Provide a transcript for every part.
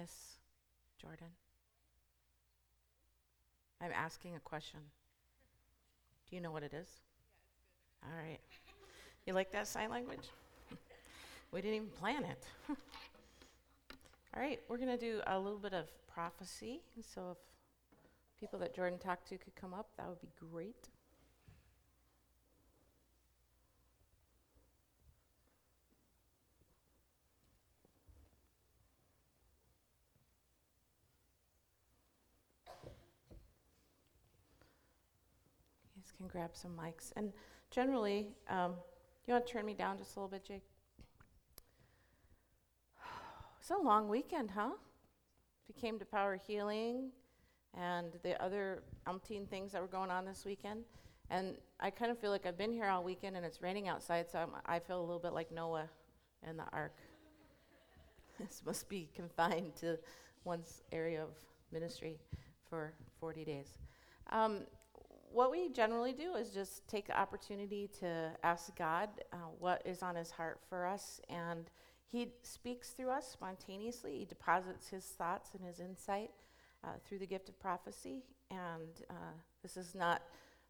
Miss Jordan? I'm asking a question. Do you know what it is? All right. You like that sign language? we didn't even plan it. All right, we're going to do a little bit of prophecy. So if people that Jordan talked to could come up, that would be great. Can grab some mics. And generally, um, you want to turn me down just a little bit, Jake? It's a long weekend, huh? If you came to Power Healing and the other umpteen things that were going on this weekend. And I kind of feel like I've been here all weekend and it's raining outside, so I'm, i feel a little bit like Noah and the ark. this must be confined to one's area of ministry for 40 days. Um, what we generally do is just take the opportunity to ask God uh, what is on his heart for us. And he speaks through us spontaneously. He deposits his thoughts and his insight uh, through the gift of prophecy. And uh, this is not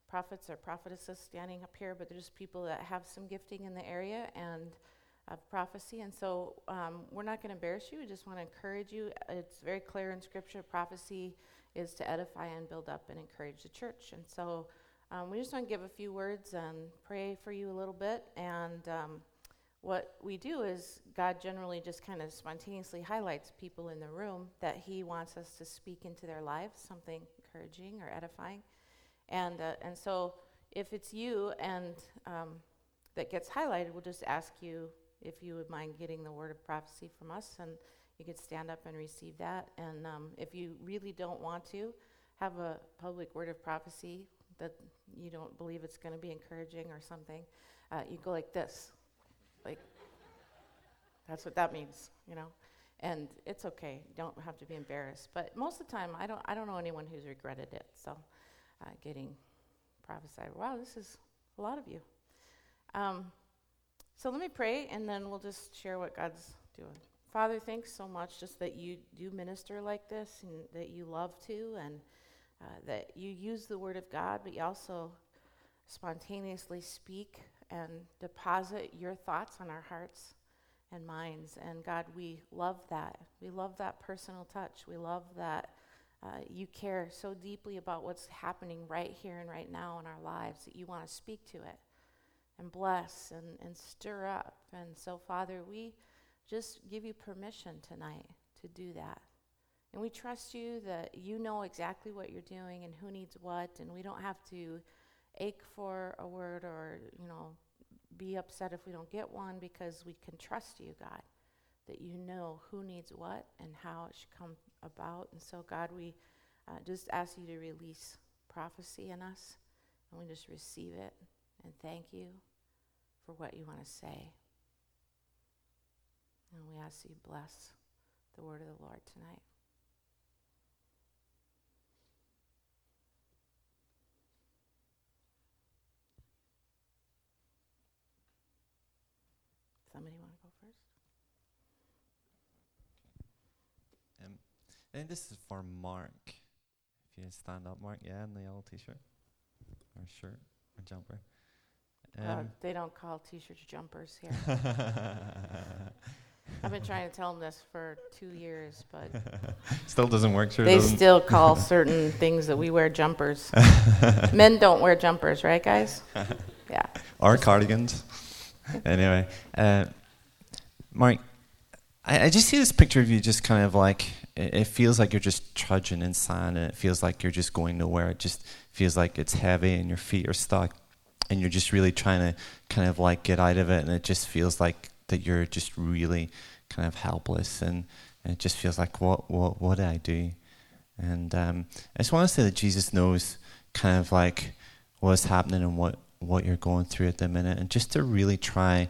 prophets or prophetesses standing up here, but they're just people that have some gifting in the area and of prophecy. And so um, we're not going to embarrass you. We just want to encourage you. It's very clear in Scripture prophecy is to edify and build up and encourage the church. And so um, we just want to give a few words and pray for you a little bit. And um, what we do is God generally just kind of spontaneously highlights people in the room that He wants us to speak into their lives, something encouraging or edifying. And, uh, and so if it's you and um, that gets highlighted, we'll just ask you if you would mind getting the word of prophecy from us and you could stand up and receive that. And um, if you really don't want to have a public word of prophecy that you don't believe it's going to be encouraging or something, uh, you go like this. Like, that's what that means, you know? And it's okay. You don't have to be embarrassed. But most of the time, I don't, I don't know anyone who's regretted it. So, uh, getting prophesied, wow, this is a lot of you. Um, so let me pray, and then we'll just share what God's doing. Father, thanks so much just that you do minister like this and that you love to, and uh, that you use the Word of God, but you also spontaneously speak and deposit your thoughts on our hearts and minds. And God, we love that. We love that personal touch. We love that uh, you care so deeply about what's happening right here and right now in our lives that you want to speak to it and bless and, and stir up. And so, Father, we just give you permission tonight to do that. And we trust you that you know exactly what you're doing and who needs what, and we don't have to ache for a word or, you know, be upset if we don't get one because we can trust you, God, that you know who needs what and how it should come about. And so, God, we uh, just ask you to release prophecy in us, and we just receive it and thank you for what you want to say. And we ask you bless the word of the Lord tonight. Somebody want to go first? Um, think this is for Mark. If you stand up, Mark, yeah, in the yellow t-shirt or shirt or jumper. Uh, Um, they don't call t-shirts jumpers here. I've been trying to tell them this for two years, but Still doesn't work, sure they doesn't. still call certain things that we wear jumpers. Men don't wear jumpers, right, guys? Yeah. or cardigans. anyway, uh, Mark, I, I just see this picture of you just kind of like, it, it feels like you're just trudging in sand and it feels like you're just going nowhere. It just feels like it's heavy and your feet are stuck and you're just really trying to kind of like get out of it and it just feels like that you're just really kind of helpless and, and it just feels like, what, what, what did I do? And um, I just want to say that Jesus knows kind of like what's happening and what, what you're going through at the minute, and just to really try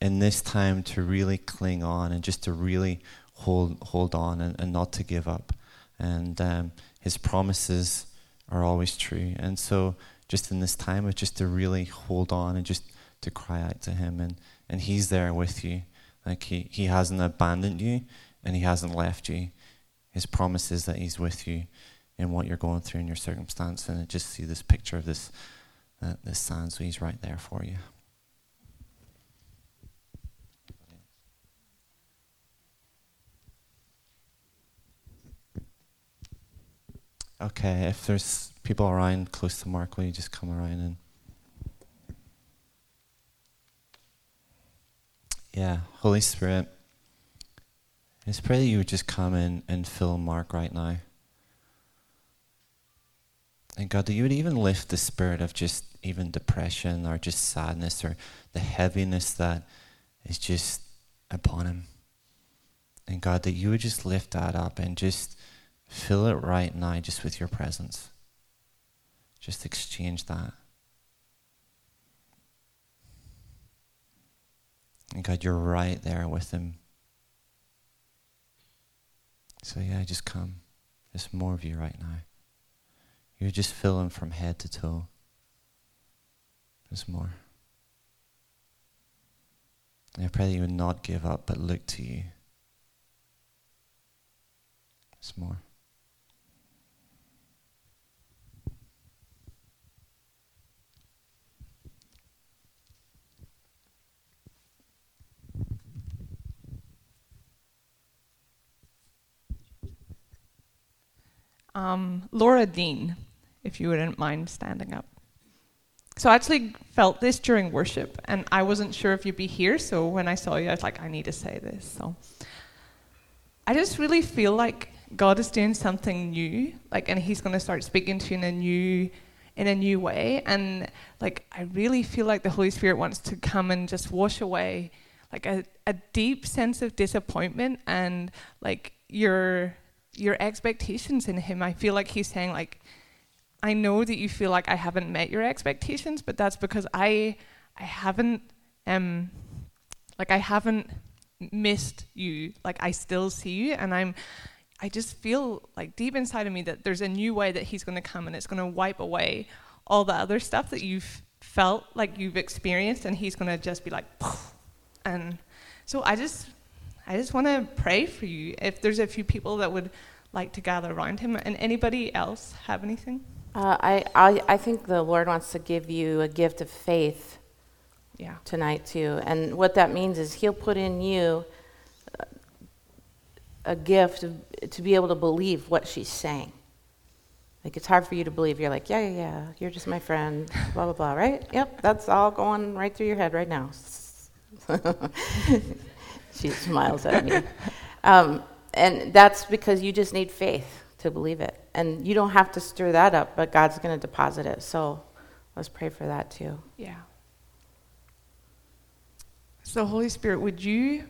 in this time to really cling on and just to really hold hold on and, and not to give up. And um, His promises are always true, and so just in this time, it's just to really hold on and just to cry out to Him, and and He's there with you. Like He He hasn't abandoned you, and He hasn't left you. His promise is that He's with you in what you're going through in your circumstance. And I just see this picture of this, uh, this sand, so He's right there for you. Okay, if there's people around close to Mark, will you just come around and. Yeah, Holy Spirit, I just pray that you would just come in and fill Mark right now. And God, that you would even lift the spirit of just even depression or just sadness or the heaviness that is just upon him. And God, that you would just lift that up and just fill it right now just with your presence. Just exchange that. And God, you're right there with him. So yeah, just come. There's more of you right now. You're just fill him from head to toe. There's more. And I pray that you would not give up, but look to you. There's more. Um, Laura Dean, if you wouldn't mind standing up. So I actually felt this during worship, and I wasn't sure if you'd be here. So when I saw you, I was like, I need to say this. So I just really feel like God is doing something new, like, and He's going to start speaking to you in a new, in a new way. And like, I really feel like the Holy Spirit wants to come and just wash away, like a, a deep sense of disappointment and like your your expectations in him. I feel like he's saying like I know that you feel like I haven't met your expectations, but that's because I I haven't um like I haven't missed you. Like I still see you and I'm I just feel like deep inside of me that there's a new way that he's going to come and it's going to wipe away all the other stuff that you've felt like you've experienced and he's going to just be like and so I just I just want to pray for you. If there's a few people that would like to gather around him, and anybody else have anything? Uh, I, I, I think the Lord wants to give you a gift of faith yeah. tonight, too. And what that means is He'll put in you a gift of, to be able to believe what she's saying. Like, it's hard for you to believe. You're like, yeah, yeah, yeah, you're just my friend, blah, blah, blah, right? Yep, that's all going right through your head right now. she smiles at me. Um, and that's because you just need faith to believe it. And you don't have to stir that up, but God's going to deposit it. So let's pray for that too. Yeah. So, Holy Spirit, would you,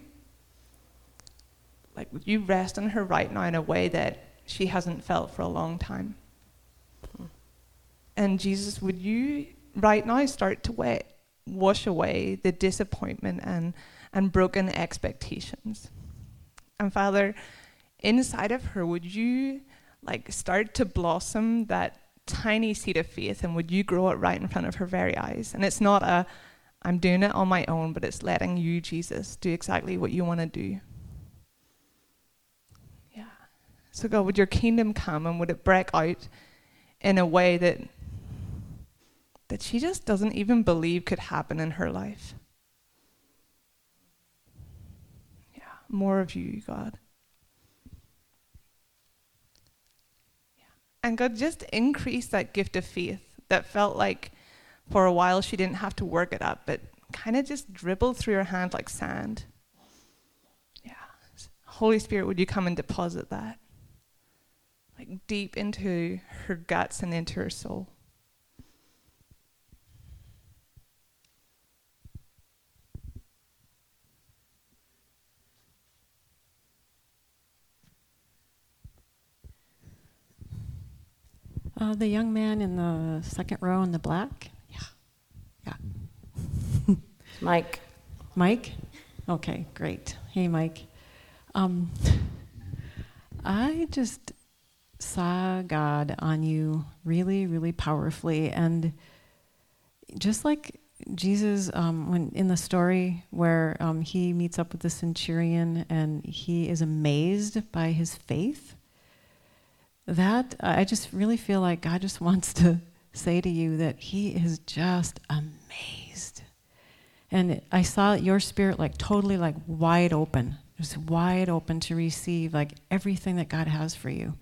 like, would you rest on her right now in a way that she hasn't felt for a long time? Hmm. And Jesus, would you right now start to wet, wash away the disappointment and and broken expectations. And Father, inside of her, would you like start to blossom that tiny seed of faith and would you grow it right in front of her very eyes? And it's not a, I'm doing it on my own, but it's letting you, Jesus, do exactly what you want to do. Yeah. So, God, would your kingdom come and would it break out in a way that that she just doesn't even believe could happen in her life? More of you, God. And God just increase that gift of faith that felt like for a while she didn't have to work it up, but kind of just dribbled through her hand like sand. Yeah. Holy Spirit, would you come and deposit that? Like deep into her guts and into her soul. Uh, the young man in the second row in the black. Yeah. Yeah. Mike. Mike? Okay, great. Hey, Mike. Um, I just saw God on you really, really powerfully. And just like Jesus, um, when in the story where um, he meets up with the centurion and he is amazed by his faith, that, I just really feel like God just wants to say to you that He is just amazed. And I saw your spirit like totally like wide open, just wide open to receive like everything that God has for you.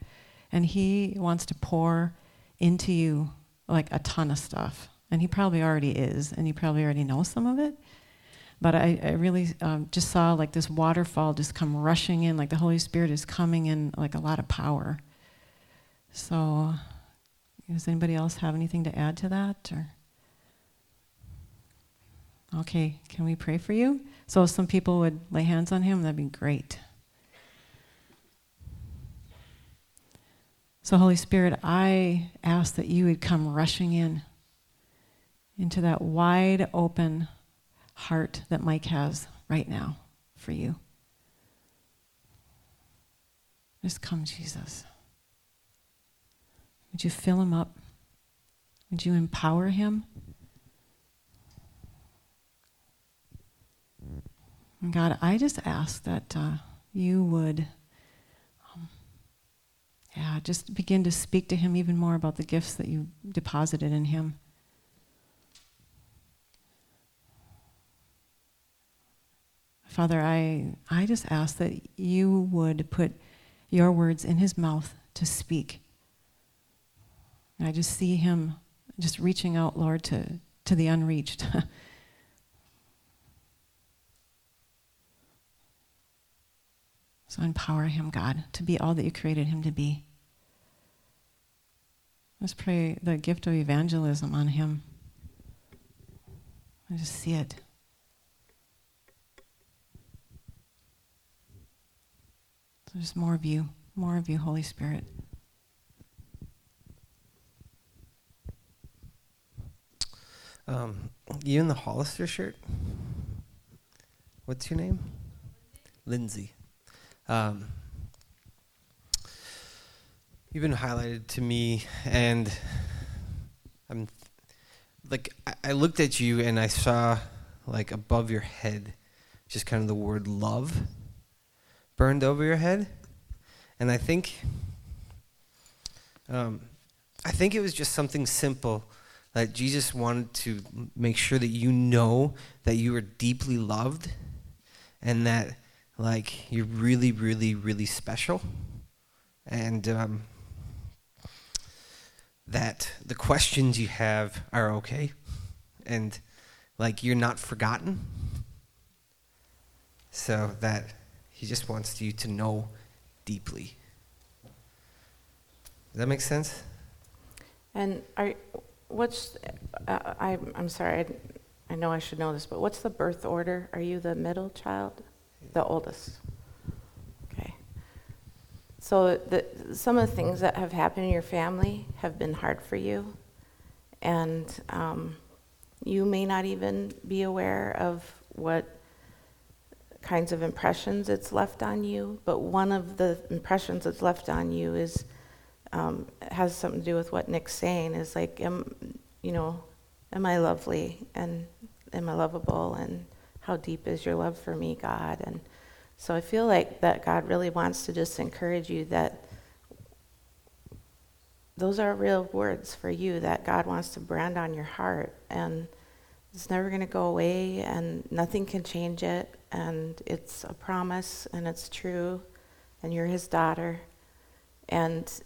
And He wants to pour into you like a ton of stuff. And He probably already is, and you probably already know some of it. But I, I really um, just saw like this waterfall just come rushing in, like the Holy Spirit is coming in like a lot of power. So, does anybody else have anything to add to that? Or okay, can we pray for you? So, if some people would lay hands on him, that'd be great. So, Holy Spirit, I ask that you would come rushing in into that wide open heart that Mike has right now for you. Just come, Jesus. Would you fill him up? Would you empower him? And God, I just ask that uh, you would, um, yeah, just begin to speak to him even more about the gifts that you deposited in him. Father, I, I just ask that you would put your words in his mouth to speak. And I just see him just reaching out, Lord, to, to the unreached. so empower him, God, to be all that you created him to be. Let's pray the gift of evangelism on him. I just see it. There's more of you, more of you, Holy Spirit. Um, you in the Hollister shirt? What's your name? Lindsay. Um, you've been highlighted to me, and I'm like I, I looked at you and I saw like above your head, just kind of the word love burned over your head, and I think, um, I think it was just something simple that Jesus wanted to make sure that you know that you are deeply loved, and that like you're really, really, really special, and um, that the questions you have are okay, and like you're not forgotten. So that he just wants you to know deeply. Does that make sense? And are, what's, uh, I, I'm sorry, I, I know I should know this, but what's the birth order? Are you the middle child? The oldest? Okay. So the, some of the things that have happened in your family have been hard for you. And um, you may not even be aware of what kinds of impressions it's left on you, but one of the impressions that's left on you is um, has something to do with what Nick's saying. Is like, am you know, am I lovely and am I lovable and how deep is your love for me, God? And so I feel like that God really wants to just encourage you that those are real words for you that God wants to brand on your heart and it's never going to go away and nothing can change it and it's a promise and it's true and you're his daughter and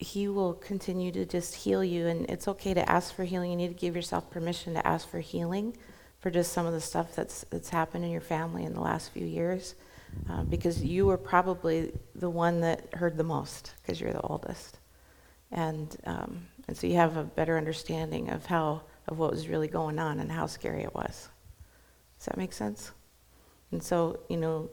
he will continue to just heal you and it's okay to ask for healing you need to give yourself permission to ask for healing for just some of the stuff that's that's happened in your family in the last few years uh, because you were probably the one that heard the most because you're the oldest and um, and so you have a better understanding of how of what was really going on and how scary it was. Does that make sense? And so, you know,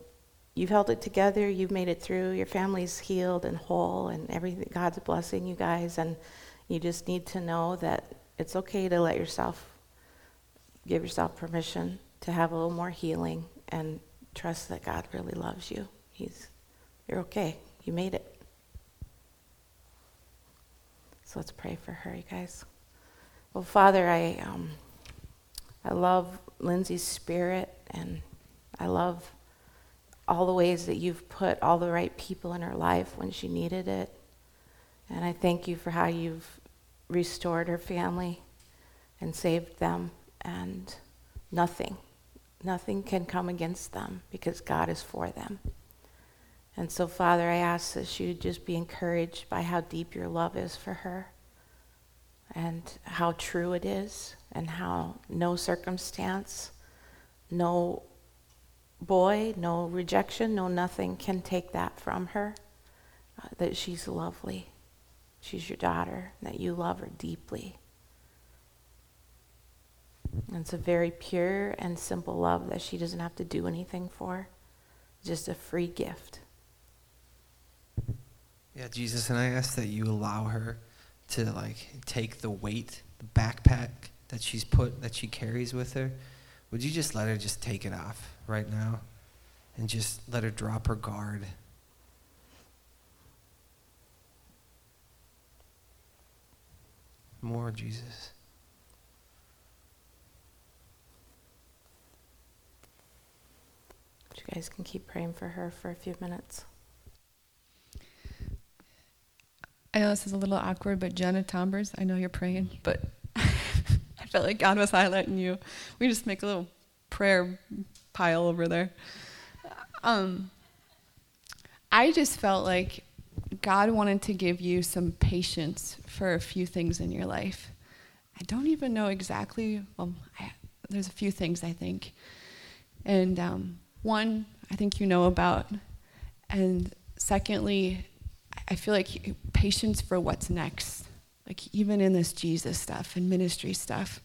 you've held it together, you've made it through, your family's healed and whole, and everything. God's blessing you guys, and you just need to know that it's okay to let yourself give yourself permission to have a little more healing and trust that God really loves you. He's, you're okay. You made it. So let's pray for her, you guys. Well, Father, I, um, I love Lindsay's spirit, and I love all the ways that you've put all the right people in her life when she needed it. And I thank you for how you've restored her family and saved them, and nothing, nothing can come against them because God is for them. And so, Father, I ask that she would just be encouraged by how deep your love is for her and how true it is, and how no circumstance, no boy, no rejection, no nothing can take that from her. Uh, that she's lovely, she's your daughter, that you love her deeply. And it's a very pure and simple love that she doesn't have to do anything for, just a free gift. Yeah, Jesus, and I ask that you allow her to like take the weight, the backpack that she's put that she carries with her. Would you just let her just take it off right now and just let her drop her guard? More, Jesus. You guys can keep praying for her for a few minutes. I know this is a little awkward, but Jenna Tombers, I know you're praying, but I felt like God was highlighting you. We just make a little prayer pile over there. Um, I just felt like God wanted to give you some patience for a few things in your life. I don't even know exactly, well, I, there's a few things I think. And um, one, I think you know about. And secondly, I feel like patience for what's next, like even in this Jesus stuff and ministry stuff.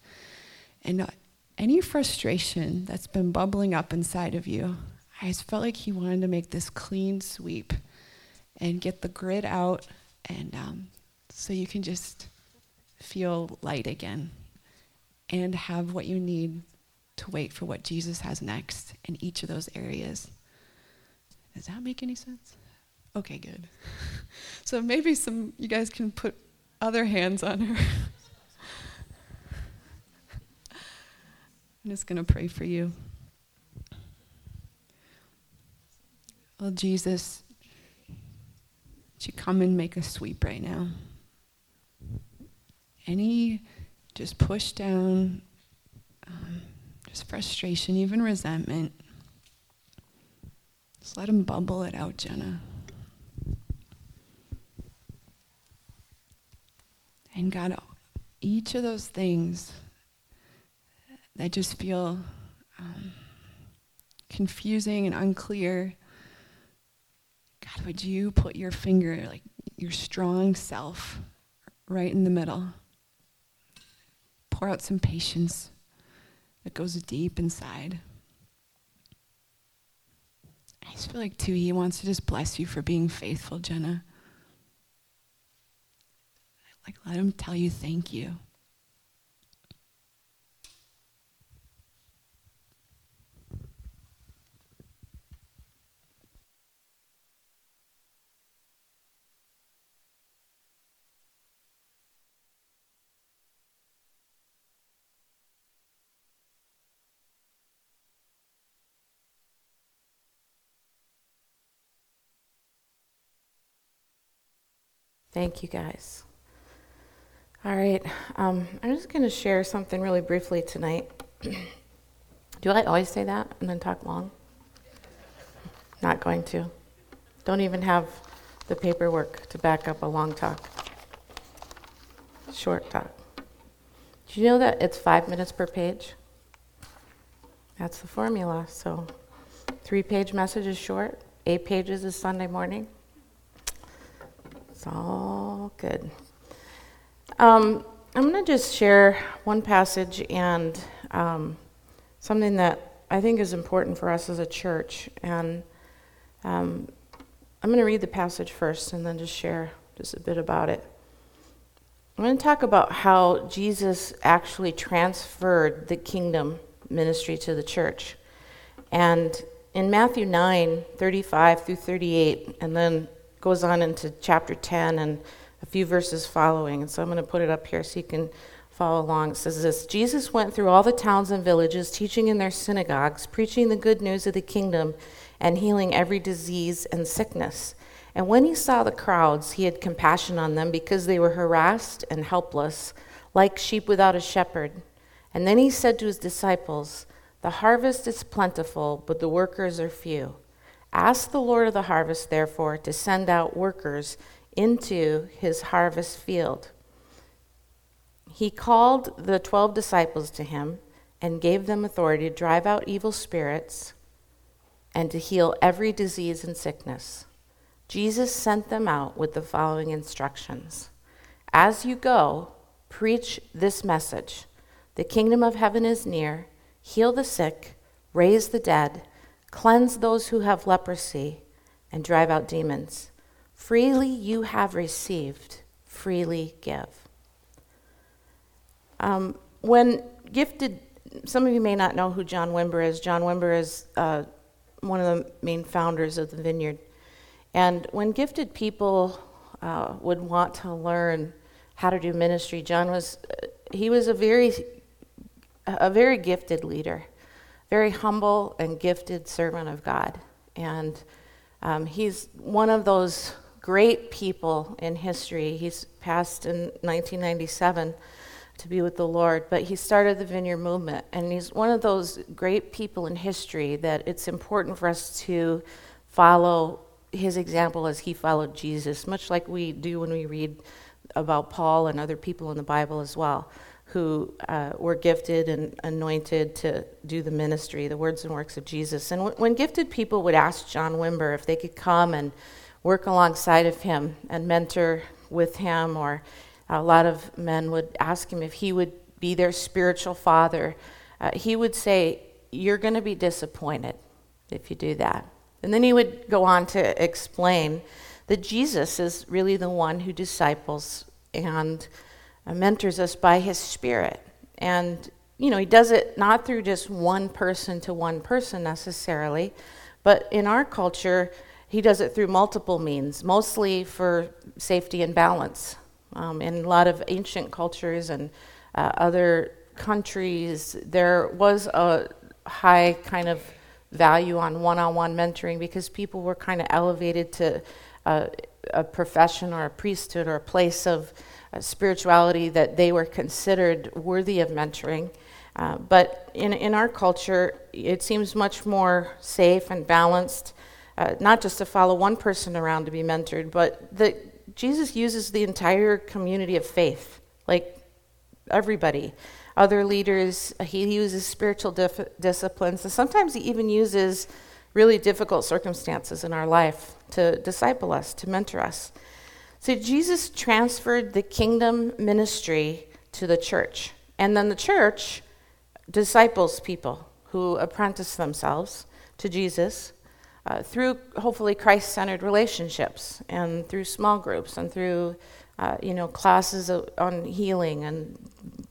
And any frustration that's been bubbling up inside of you, I just felt like he wanted to make this clean sweep and get the grit out, and um, so you can just feel light again and have what you need to wait for what Jesus has next in each of those areas. Does that make any sense? Okay, good. so maybe some you guys can put other hands on her. I'm just going to pray for you. Well, Jesus, would you come and make a sweep right now? Any just push down, um, just frustration, even resentment. Just let him bubble it out, Jenna. And God, each of those things that just feel um, confusing and unclear, God, would you put your finger, like your strong self, right in the middle? Pour out some patience that goes deep inside. I just feel like, too, he wants to just bless you for being faithful, Jenna. Like, let him tell you thank you. Thank you, guys. All right, um, I'm just going to share something really briefly tonight. Do I always say that and then talk long? Not going to. Don't even have the paperwork to back up a long talk. Short talk. Do you know that it's five minutes per page? That's the formula. So, three page message is short, eight pages is Sunday morning. It's all good. Um, I'm going to just share one passage and um, something that I think is important for us as a church. And um, I'm going to read the passage first and then just share just a bit about it. I'm going to talk about how Jesus actually transferred the kingdom ministry to the church. And in Matthew 9, 35 through 38, and then goes on into chapter 10 and a few verses following. And so I'm going to put it up here so you can follow along. It says this Jesus went through all the towns and villages, teaching in their synagogues, preaching the good news of the kingdom, and healing every disease and sickness. And when he saw the crowds, he had compassion on them because they were harassed and helpless, like sheep without a shepherd. And then he said to his disciples, The harvest is plentiful, but the workers are few. Ask the Lord of the harvest, therefore, to send out workers into his harvest field. He called the twelve disciples to him and gave them authority to drive out evil spirits and to heal every disease and sickness. Jesus sent them out with the following instructions As you go, preach this message The kingdom of heaven is near, heal the sick, raise the dead, cleanse those who have leprosy, and drive out demons. Freely you have received, freely give. Um, when gifted, some of you may not know who John Wimber is. John Wimber is uh, one of the main founders of the Vineyard. And when gifted people uh, would want to learn how to do ministry, John was uh, he was a very a very gifted leader, very humble and gifted servant of God, and um, he's one of those great people in history. He's passed in 1997 to be with the Lord, but he started the Vineyard Movement, and he's one of those great people in history that it's important for us to follow his example as he followed Jesus, much like we do when we read about Paul and other people in the Bible as well, who uh, were gifted and anointed to do the ministry, the words and works of Jesus. And w- when gifted people would ask John Wimber if they could come and work alongside of him and mentor with him, or a lot of men would ask him if he would be their spiritual father, uh, he would say, You're going to be disappointed if you do that. And then he would go on to explain that Jesus is really the one who disciples and uh, mentors us by his Spirit. And, you know, he does it not through just one person to one person necessarily, but in our culture, he does it through multiple means, mostly for safety and balance. Um, in a lot of ancient cultures and uh, other countries, there was a high kind of value on one on one mentoring because people were kind of elevated to uh, a profession or a priesthood or a place of uh, spirituality that they were considered worthy of mentoring. Uh, but in, in our culture, it seems much more safe and balanced, uh, not just to follow one person around to be mentored, but that Jesus uses the entire community of faith, like everybody other leaders. He uses spiritual dif- disciplines, and sometimes he even uses really difficult circumstances in our life to disciple us, to mentor us. So Jesus transferred the kingdom ministry to the church, and then the church disciples people who apprentice themselves to Jesus uh, through hopefully Christ-centered relationships, and through small groups, and through uh, you know classes on healing and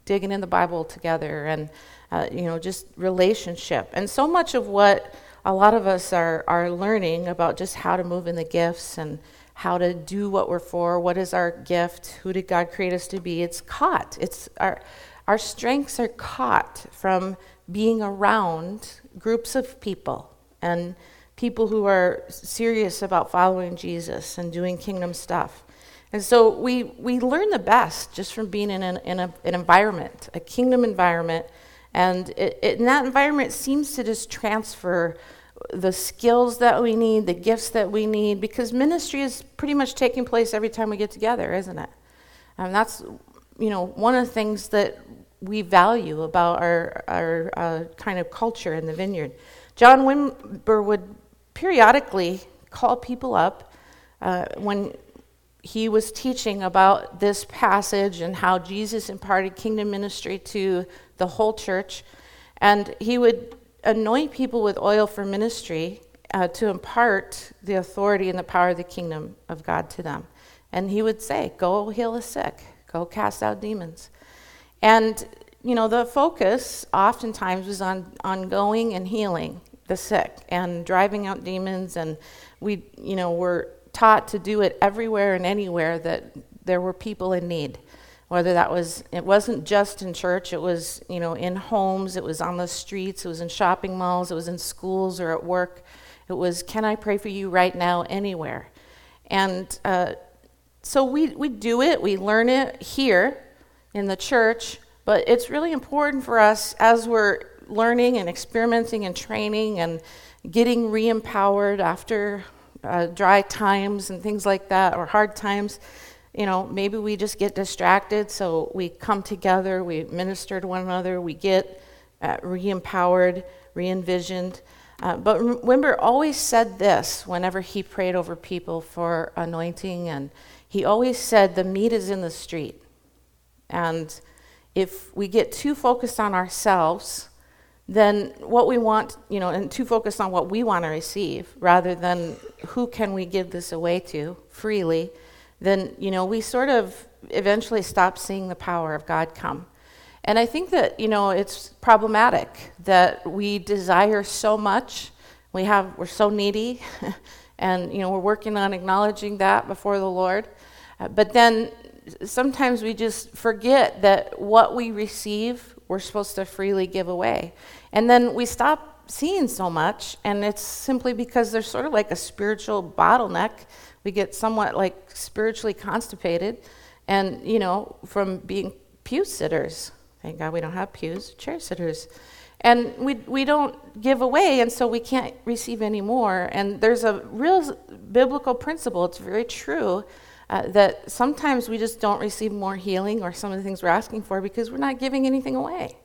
digging in the Bible together and, uh, you know, just relationship. And so much of what a lot of us are, are learning about just how to move in the gifts and how to do what we're for, what is our gift, who did God create us to be, it's caught. It's our, our strengths are caught from being around groups of people and people who are serious about following Jesus and doing kingdom stuff. And so we, we learn the best just from being in an, in a, an environment, a kingdom environment. And it, it, in that environment seems to just transfer the skills that we need, the gifts that we need, because ministry is pretty much taking place every time we get together, isn't it? And that's, you know, one of the things that we value about our, our uh, kind of culture in the vineyard. John Wimber would periodically call people up uh, when he was teaching about this passage and how Jesus imparted kingdom ministry to the whole church. And he would anoint people with oil for ministry uh, to impart the authority and the power of the kingdom of God to them. And he would say, Go heal the sick, go cast out demons. And, you know, the focus oftentimes was on, on going and healing the sick and driving out demons. And we, you know, were taught to do it everywhere and anywhere that there were people in need. Whether that was it wasn't just in church it was you know in homes it was on the streets it was in shopping malls it was in schools or at work. It was can i pray for you right now anywhere? And uh, so we, we do it, we learn it here in the church, but it's really important for us as we're learning and experimenting and training and getting re empowered after uh, dry times and things like that, or hard times. You know, maybe we just get distracted, so we come together, we minister to one another, we get uh, re empowered, re envisioned. Uh, but Wimber always said this whenever he prayed over people for anointing, and he always said, The meat is in the street. And if we get too focused on ourselves, then what we want, you know, and too focused on what we want to receive rather than who can we give this away to freely, then, you know, we sort of eventually stop seeing the power of God come. And I think that, you know, it's problematic that we desire so much. We have, we're so needy. and, you know, we're working on acknowledging that before the Lord. Uh, but then sometimes we just forget that what we receive, we're supposed to freely give away. And then we stop seeing so much, and it's simply because there's sort of like a spiritual bottleneck. We get somewhat like spiritually constipated, and, you know, from being pew sitters. Thank God we don't have pews, chair sitters. And we, we don't give away, and so we can't receive any more. And there's a real biblical principle, it's very true, uh, that sometimes we just don't receive more healing or some of the things we're asking for because we're not giving anything away.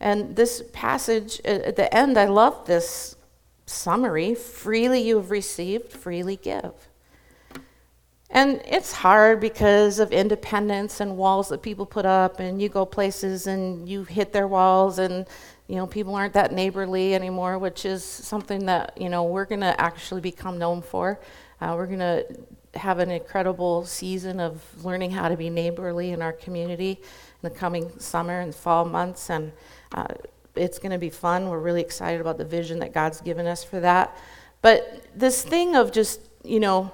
And this passage at the end, I love this summary freely you have received, freely give. And it's hard because of independence and walls that people put up, and you go places and you hit their walls, and you know people aren't that neighborly anymore, which is something that you know we're going to actually become known for. Uh, we're going to have an incredible season of learning how to be neighborly in our community in the coming summer and fall months, and uh, it's going to be fun. We're really excited about the vision that God's given us for that. But this thing of just you know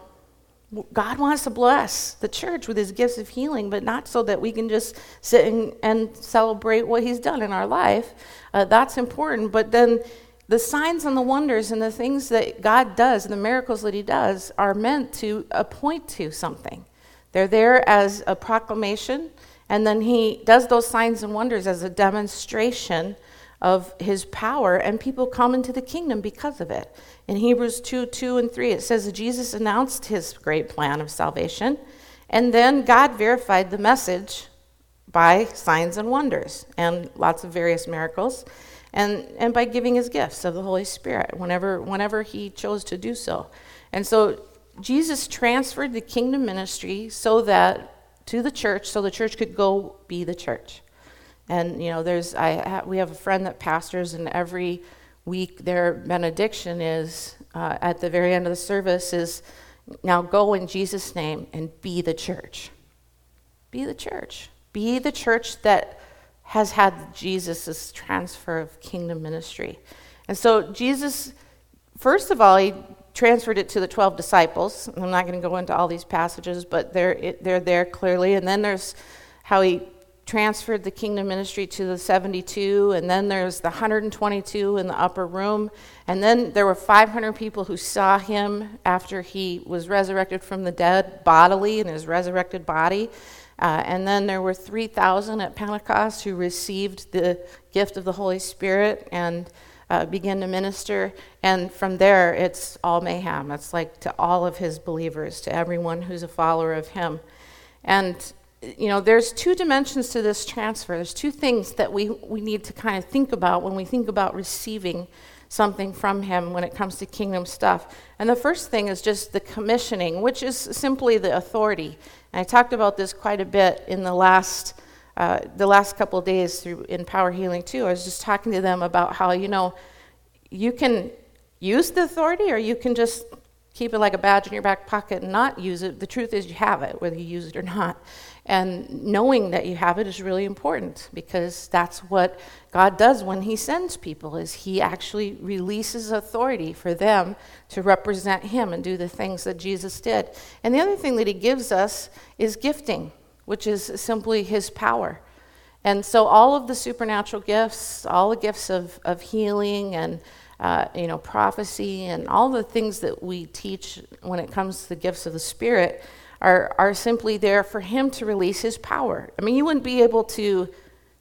God wants to bless the church with his gifts of healing, but not so that we can just sit and, and celebrate what he's done in our life. Uh, that's important. But then the signs and the wonders and the things that God does, the miracles that he does, are meant to point to something. They're there as a proclamation, and then he does those signs and wonders as a demonstration of his power, and people come into the kingdom because of it. In Hebrews 2 2 and 3, it says that Jesus announced his great plan of salvation, and then God verified the message by signs and wonders and lots of various miracles, and, and by giving his gifts of the Holy Spirit whenever, whenever he chose to do so. And so Jesus transferred the kingdom ministry so that to the church, so the church could go be the church. And you know, there's I ha- we have a friend that pastors, and every week their benediction is uh, at the very end of the service is now go in Jesus' name and be the church. Be the church. Be the church that has had Jesus' transfer of kingdom ministry. And so Jesus, first of all, he transferred it to the 12 disciples. I'm not going to go into all these passages, but they're, they're there clearly. And then there's how he transferred the kingdom ministry to the 72, and then there's the 122 in the upper room. And then there were 500 people who saw him after he was resurrected from the dead bodily in his resurrected body. Uh, and then there were 3,000 at Pentecost who received the gift of the Holy Spirit and uh, began to minister. And from there, it's all mayhem. It's like to all of his believers, to everyone who's a follower of him. And you know, there's two dimensions to this transfer. There's two things that we, we need to kind of think about when we think about receiving something from Him when it comes to kingdom stuff. And the first thing is just the commissioning, which is simply the authority. And I talked about this quite a bit in the last. Uh, the last couple days through in power healing too i was just talking to them about how you know you can use the authority or you can just keep it like a badge in your back pocket and not use it the truth is you have it whether you use it or not and knowing that you have it is really important because that's what God does when he sends people is he actually releases authority for them to represent him and do the things that Jesus did. And the other thing that he gives us is gifting, which is simply his power. And so all of the supernatural gifts, all the gifts of, of healing and uh, you know prophecy and all the things that we teach when it comes to the gifts of the Spirit are, are simply there for him to release his power. I mean, you wouldn't be able to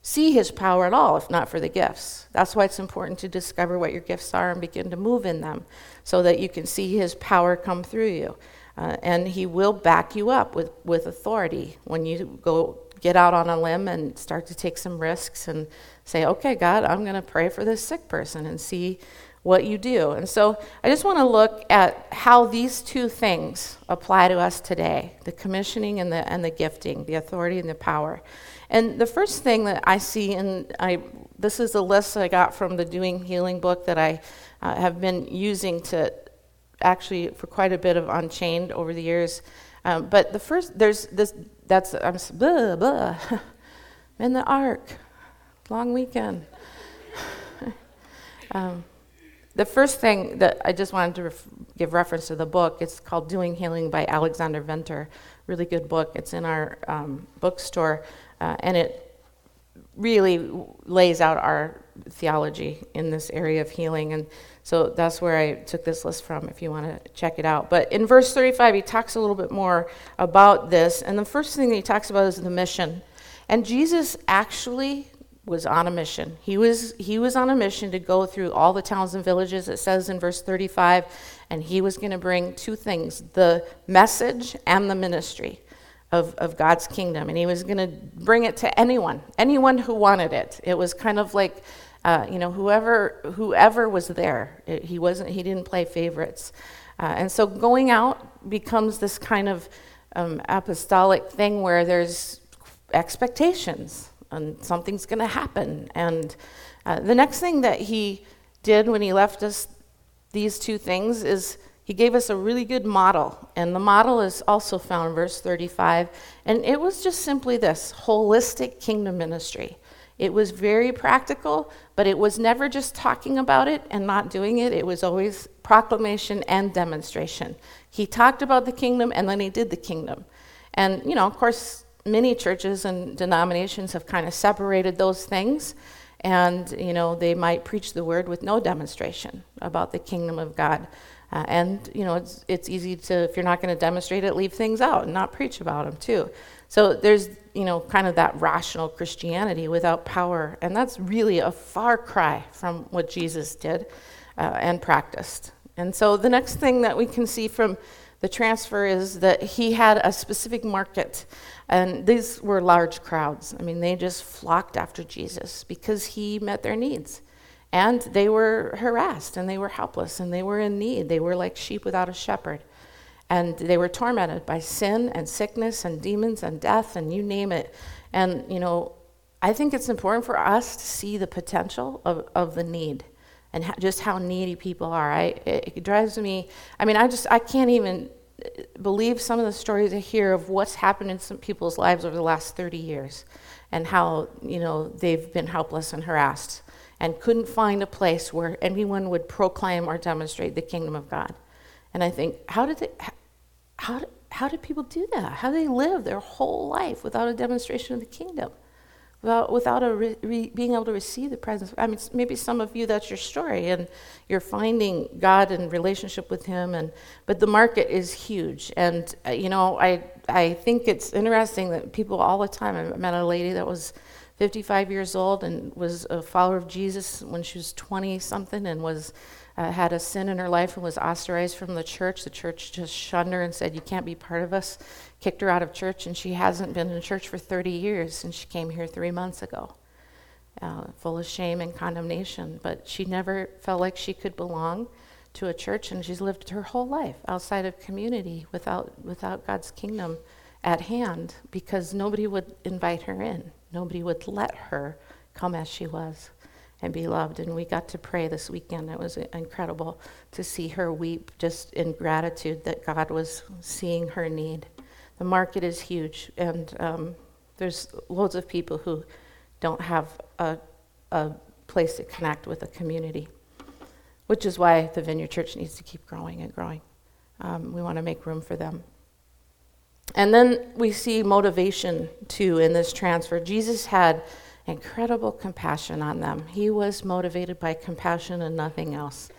see his power at all if not for the gifts. That's why it's important to discover what your gifts are and begin to move in them so that you can see his power come through you. Uh, and he will back you up with, with authority when you go get out on a limb and start to take some risks and say, okay, God, I'm going to pray for this sick person and see what you do. And so I just want to look at how these two things apply to us today the commissioning and the, and the gifting, the authority and the power. And the first thing that I see, and I, this is a list I got from the Doing Healing book that I uh, have been using to actually for quite a bit of Unchained over the years. Um, but the first, there's this, that's, I'm, blah, blah. in the ark, long weekend. um, the first thing that I just wanted to ref- give reference to the book, it's called Doing Healing by Alexander Venter. Really good book. It's in our um, bookstore, uh, and it really lays out our theology in this area of healing. And so that's where I took this list from if you want to check it out. But in verse 35, he talks a little bit more about this. And the first thing that he talks about is the mission. And Jesus actually was on a mission. He was, he was on a mission to go through all the towns and villages, it says in verse 35, and he was going to bring two things the message and the ministry of, of God's kingdom. And he was going to bring it to anyone, anyone who wanted it. It was kind of like, uh, you know, whoever, whoever was there. It, he, wasn't, he didn't play favorites. Uh, and so going out becomes this kind of um, apostolic thing where there's expectations and something's going to happen. And uh, the next thing that he did when he left us these two things is he gave us a really good model. And the model is also found in verse 35. And it was just simply this holistic kingdom ministry. It was very practical, but it was never just talking about it and not doing it. It was always proclamation and demonstration. He talked about the kingdom and then he did the kingdom. And, you know, of course, many churches and denominations have kind of separated those things. And you know they might preach the word with no demonstration about the kingdom of god. Uh, and you know it's, it's easy to if you're not going to demonstrate it leave things out and not preach about them too. So there's you know kind of that rational christianity without power. And that's really a far cry from what jesus did uh, and practiced. And so the next thing that we can see from the transfer is that he had a specific market and these were large crowds. I mean, they just flocked after Jesus because he met their needs. And they were harassed and they were helpless and they were in need. They were like sheep without a shepherd. And they were tormented by sin and sickness and demons and death and you name it. And, you know, I think it's important for us to see the potential of, of the need and just how needy people are. I, it, it drives me, I mean, I just, I can't even believe some of the stories I hear of what's happened in some people's lives over the last 30 years and how, you know, they've been helpless and harassed and couldn't find a place where anyone would proclaim or demonstrate the kingdom of God. And I think, how did they, how, how did people do that? How did they live their whole life without a demonstration of the kingdom? Without, without re, re, being able to receive the presence. I mean, maybe some of you that's your story, and you're finding God in relationship with Him. And but the market is huge, and uh, you know, I I think it's interesting that people all the time. I met a lady that was 55 years old and was a follower of Jesus when she was 20 something, and was uh, had a sin in her life and was ostracized from the church. The church just shunned her and said, You can't be part of us, kicked her out of church, and she hasn't been in church for 30 years, and she came here three months ago, uh, full of shame and condemnation. But she never felt like she could belong to a church, and she's lived her whole life outside of community without, without God's kingdom at hand because nobody would invite her in. Nobody would let her come as she was and be loved. And we got to pray this weekend. It was incredible to see her weep just in gratitude that God was seeing her need. The market is huge, and um, there's loads of people who don't have a, a place to connect with a community, which is why the Vineyard Church needs to keep growing and growing. Um, we want to make room for them. And then we see motivation too in this transfer. Jesus had incredible compassion on them. He was motivated by compassion and nothing else.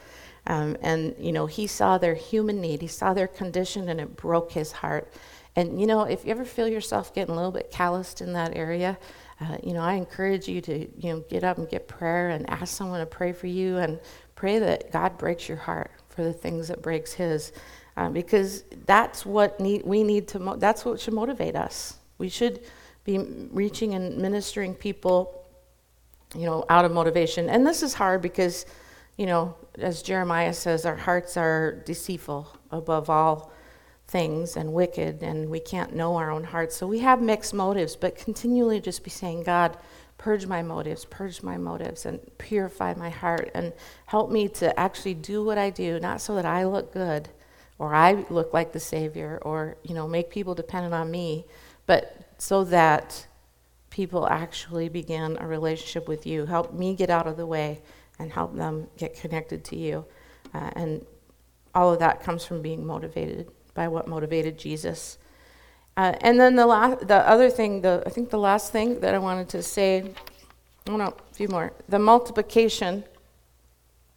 Um, and, you know, he saw their human need, he saw their condition, and it broke his heart. And, you know, if you ever feel yourself getting a little bit calloused in that area, uh, you know, I encourage you to, you know, get up and get prayer and ask someone to pray for you and pray that God breaks your heart for the things that breaks his. Um, because that's what need, we need to, mo- that's what should motivate us. We should be reaching and ministering people, you know, out of motivation. And this is hard because, you know, as Jeremiah says, our hearts are deceitful above all things and wicked, and we can't know our own hearts. So we have mixed motives, but continually just be saying, God, purge my motives, purge my motives, and purify my heart, and help me to actually do what I do, not so that I look good or I look like the Savior or, you know, make people dependent on me, but so that people actually begin a relationship with you. Help me get out of the way and help them get connected to you. Uh, and all of that comes from being motivated by what motivated Jesus. Uh, and then the, la- the other thing, the, I think the last thing that I wanted to say, oh no, a few more. The multiplication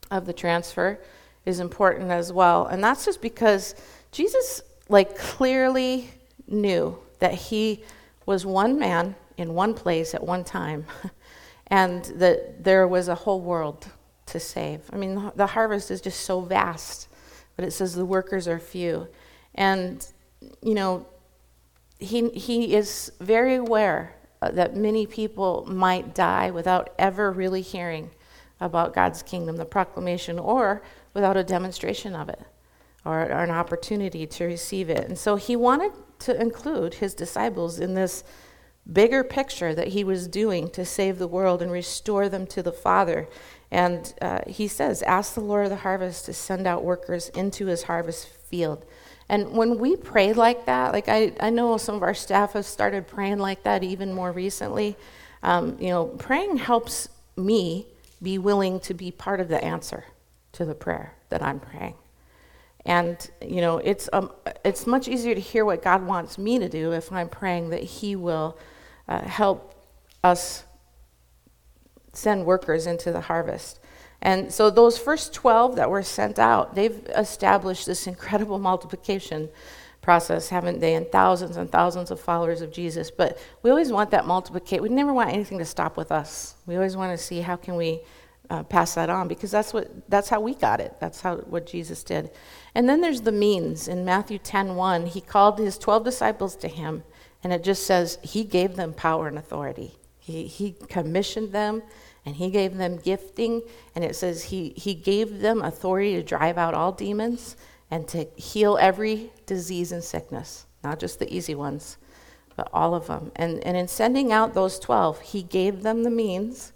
of the transfer is important as well. And that's just because Jesus, like, clearly knew that he was one man in one place at one time, and that there was a whole world to save. I mean, the harvest is just so vast, but it says the workers are few. And, you know, he, he is very aware uh, that many people might die without ever really hearing about God's kingdom, the proclamation, or without a demonstration of it or, or an opportunity to receive it. And so he wanted to include his disciples in this bigger picture that he was doing to save the world and restore them to the Father. And uh, he says, Ask the Lord of the harvest to send out workers into his harvest field. And when we pray like that, like I, I know some of our staff have started praying like that even more recently. Um, you know, praying helps me be willing to be part of the answer to the prayer that I'm praying. And you know, it's um, it's much easier to hear what God wants me to do if I'm praying that He will uh, help us send workers into the harvest. And so those first 12 that were sent out, they've established this incredible multiplication process, haven't they? And thousands and thousands of followers of Jesus. But we always want that multiplication. We never want anything to stop with us. We always want to see how can we uh, pass that on because that's what that's how we got it. That's how what Jesus did. And then there's the means. In Matthew 10:1, he called his 12 disciples to him, and it just says he gave them power and authority. He, he commissioned them and he gave them gifting and it says he, he gave them authority to drive out all demons and to heal every disease and sickness not just the easy ones but all of them and, and in sending out those 12 he gave them the means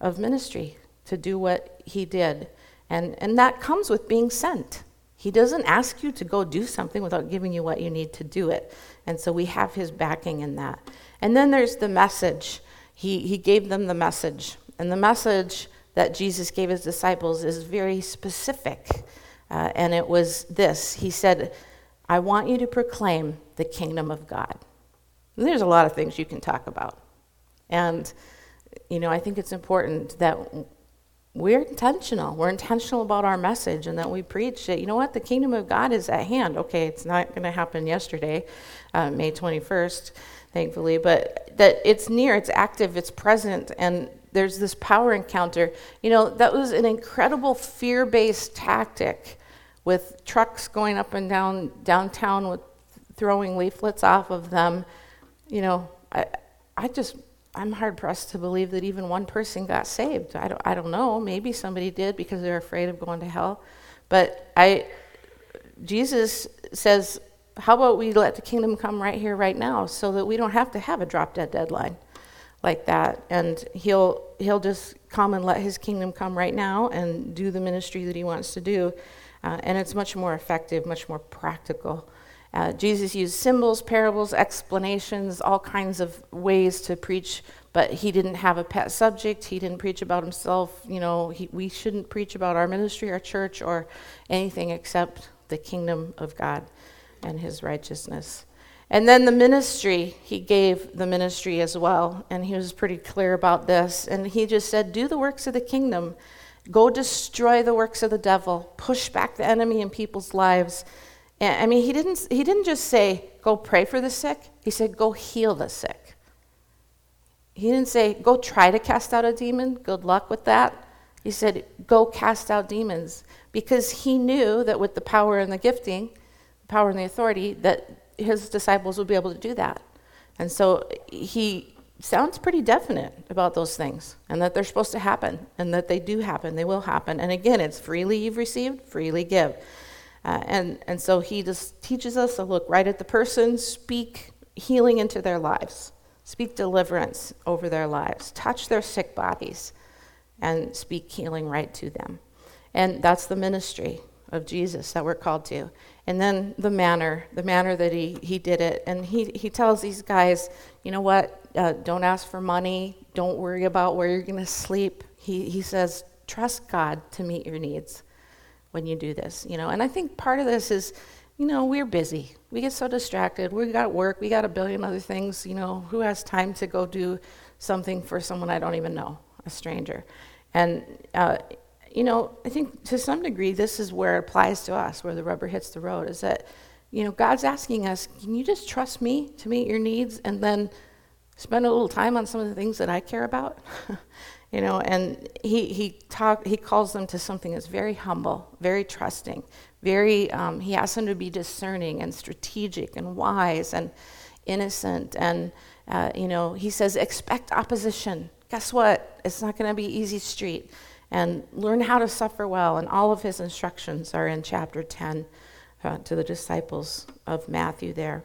of ministry to do what he did. And, and that comes with being sent. He doesn't ask you to go do something without giving you what you need to do it. And so we have his backing in that. And then there's the message. He, he gave them the message. And the message that Jesus gave his disciples is very specific. Uh, and it was this. He said, I want you to proclaim the kingdom of God. And there's a lot of things you can talk about. And, you know, I think it's important that we're intentional. We're intentional about our message and that we preach that, you know what, the kingdom of God is at hand. Okay, it's not going to happen yesterday, uh, May 21st, thankfully, but that it's near, it's active, it's present, and there's this power encounter. You know, that was an incredible fear based tactic with trucks going up and down downtown with throwing leaflets off of them. You know, I, I just, I'm hard pressed to believe that even one person got saved. I don't, I don't know. Maybe somebody did because they're afraid of going to hell. But I, Jesus says, how about we let the kingdom come right here, right now, so that we don't have to have a drop dead deadline like that and he'll he'll just come and let his kingdom come right now and do the ministry that he wants to do uh, and it's much more effective much more practical uh, jesus used symbols parables explanations all kinds of ways to preach but he didn't have a pet subject he didn't preach about himself you know he, we shouldn't preach about our ministry our church or anything except the kingdom of god and his righteousness And then the ministry, he gave the ministry as well. And he was pretty clear about this. And he just said, Do the works of the kingdom. Go destroy the works of the devil. Push back the enemy in people's lives. I mean, he didn't, he didn't just say, Go pray for the sick. He said, Go heal the sick. He didn't say, Go try to cast out a demon. Good luck with that. He said, Go cast out demons. Because he knew that with the power and the gifting, the power and the authority, that his disciples would be able to do that. And so he sounds pretty definite about those things and that they're supposed to happen and that they do happen, they will happen. And again, it's freely you've received, freely give. Uh, and, and so he just teaches us to look right at the person, speak healing into their lives, speak deliverance over their lives, touch their sick bodies, and speak healing right to them. And that's the ministry of Jesus that we're called to. And then the manner, the manner that he, he did it. And he, he tells these guys, you know what? Uh, don't ask for money. Don't worry about where you're going to sleep. He, he says, trust God to meet your needs when you do this. You know, and I think part of this is, you know, we're busy. We get so distracted. We got work. We got a billion other things. You know, who has time to go do something for someone I don't even know, a stranger? And uh, you know, I think to some degree this is where it applies to us, where the rubber hits the road, is that, you know, God's asking us, can you just trust me to meet your needs and then spend a little time on some of the things that I care about? you know, and he, he, talk, he calls them to something that's very humble, very trusting, very, um, he asks them to be discerning and strategic and wise and innocent. And, uh, you know, he says, expect opposition. Guess what? It's not going to be easy street and learn how to suffer well. And all of his instructions are in chapter 10 uh, to the disciples of Matthew there.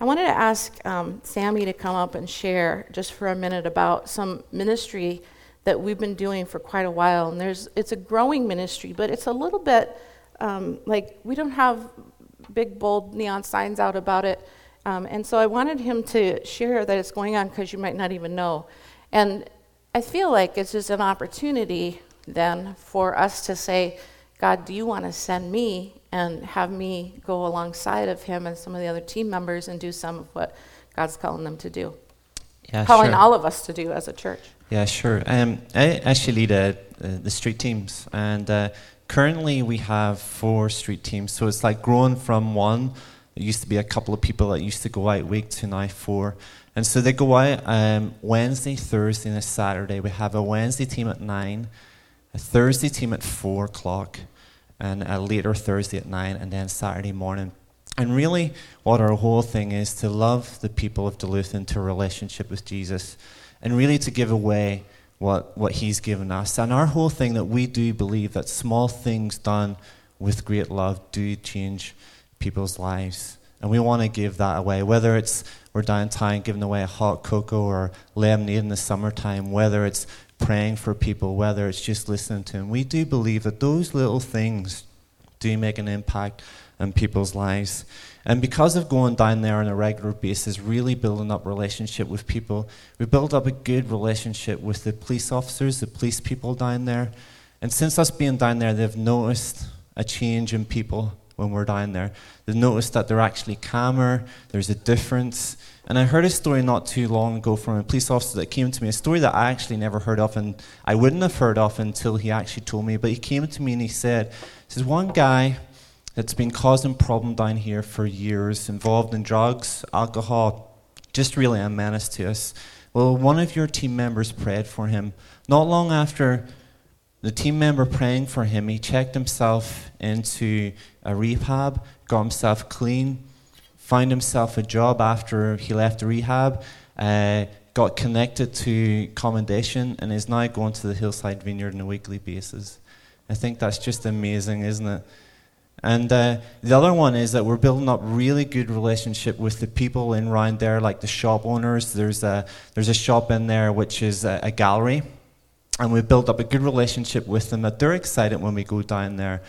I wanted to ask um, Sammy to come up and share just for a minute about some ministry that we've been doing for quite a while. And there's, it's a growing ministry, but it's a little bit um, like we don't have big, bold neon signs out about it. Um, and so I wanted him to share that it's going on because you might not even know. And I feel like it's just an opportunity then for us to say, God, do you want to send me and have me go alongside of him and some of the other team members and do some of what God's calling them to do? Yeah, calling sure. all of us to do as a church. Yeah, sure. Um, I actually lead uh, the street teams, and uh, currently we have four street teams. So it's like growing from one. It used to be a couple of people that used to go out week to now four. And so they go out um, Wednesday, Thursday, and a Saturday. We have a Wednesday team at 9, a Thursday team at 4 o'clock, and a later Thursday at 9, and then Saturday morning. And really, what our whole thing is to love the people of Duluth into relationship with Jesus, and really to give away what, what He's given us. And our whole thing that we do believe that small things done with great love do change people's lives. And we want to give that away, whether it's we're downtown giving away a hot cocoa or lemonade in the summertime, whether it's praying for people, whether it's just listening to them. We do believe that those little things do make an impact on people's lives. And because of going down there on a regular basis, really building up relationship with people, we built up a good relationship with the police officers, the police people down there. And since us being down there, they've noticed a change in people when we're down there. They've noticed that they're actually calmer, there's a difference. And I heard a story not too long ago from a police officer that came to me, a story that I actually never heard of, and I wouldn't have heard of until he actually told me. But he came to me and he said, is one guy that's been causing problem down here for years, involved in drugs, alcohol, just really a menace to us. Well, one of your team members prayed for him. Not long after the team member praying for him, he checked himself into a rehab, got himself clean, found himself a job after he left the rehab, uh, got connected to commendation, and is now going to the Hillside Vineyard on a weekly basis. I think that's just amazing, isn't it? And uh, the other one is that we're building up really good relationship with the people in around there, like the shop owners. There's a there's a shop in there which is a, a gallery, and we've built up a good relationship with them. That they're excited when we go down there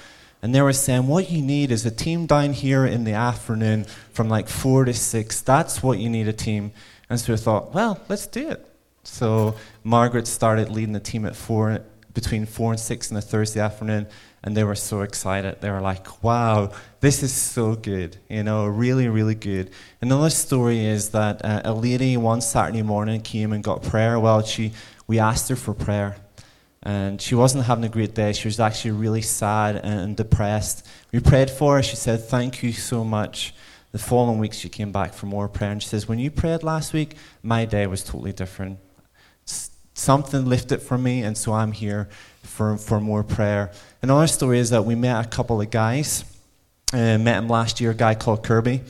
and they were saying, what you need is a team down here in the afternoon from like four to six. That's what you need a team. And so we thought, well, let's do it. So Margaret started leading the team at four between four and six on a Thursday afternoon, and they were so excited. They were like, "Wow, this is so good! You know, really, really good." Another story is that uh, a lady one Saturday morning came and got prayer. Well, she we asked her for prayer, and she wasn't having a great day. She was actually really sad and depressed. We prayed for her. She said, "Thank you so much." The following week, she came back for more prayer, and she says, "When you prayed last week, my day was totally different." something lifted for me, and so I'm here for, for more prayer. Another story is that we met a couple of guys. Uh, met him last year, a guy called Kirby.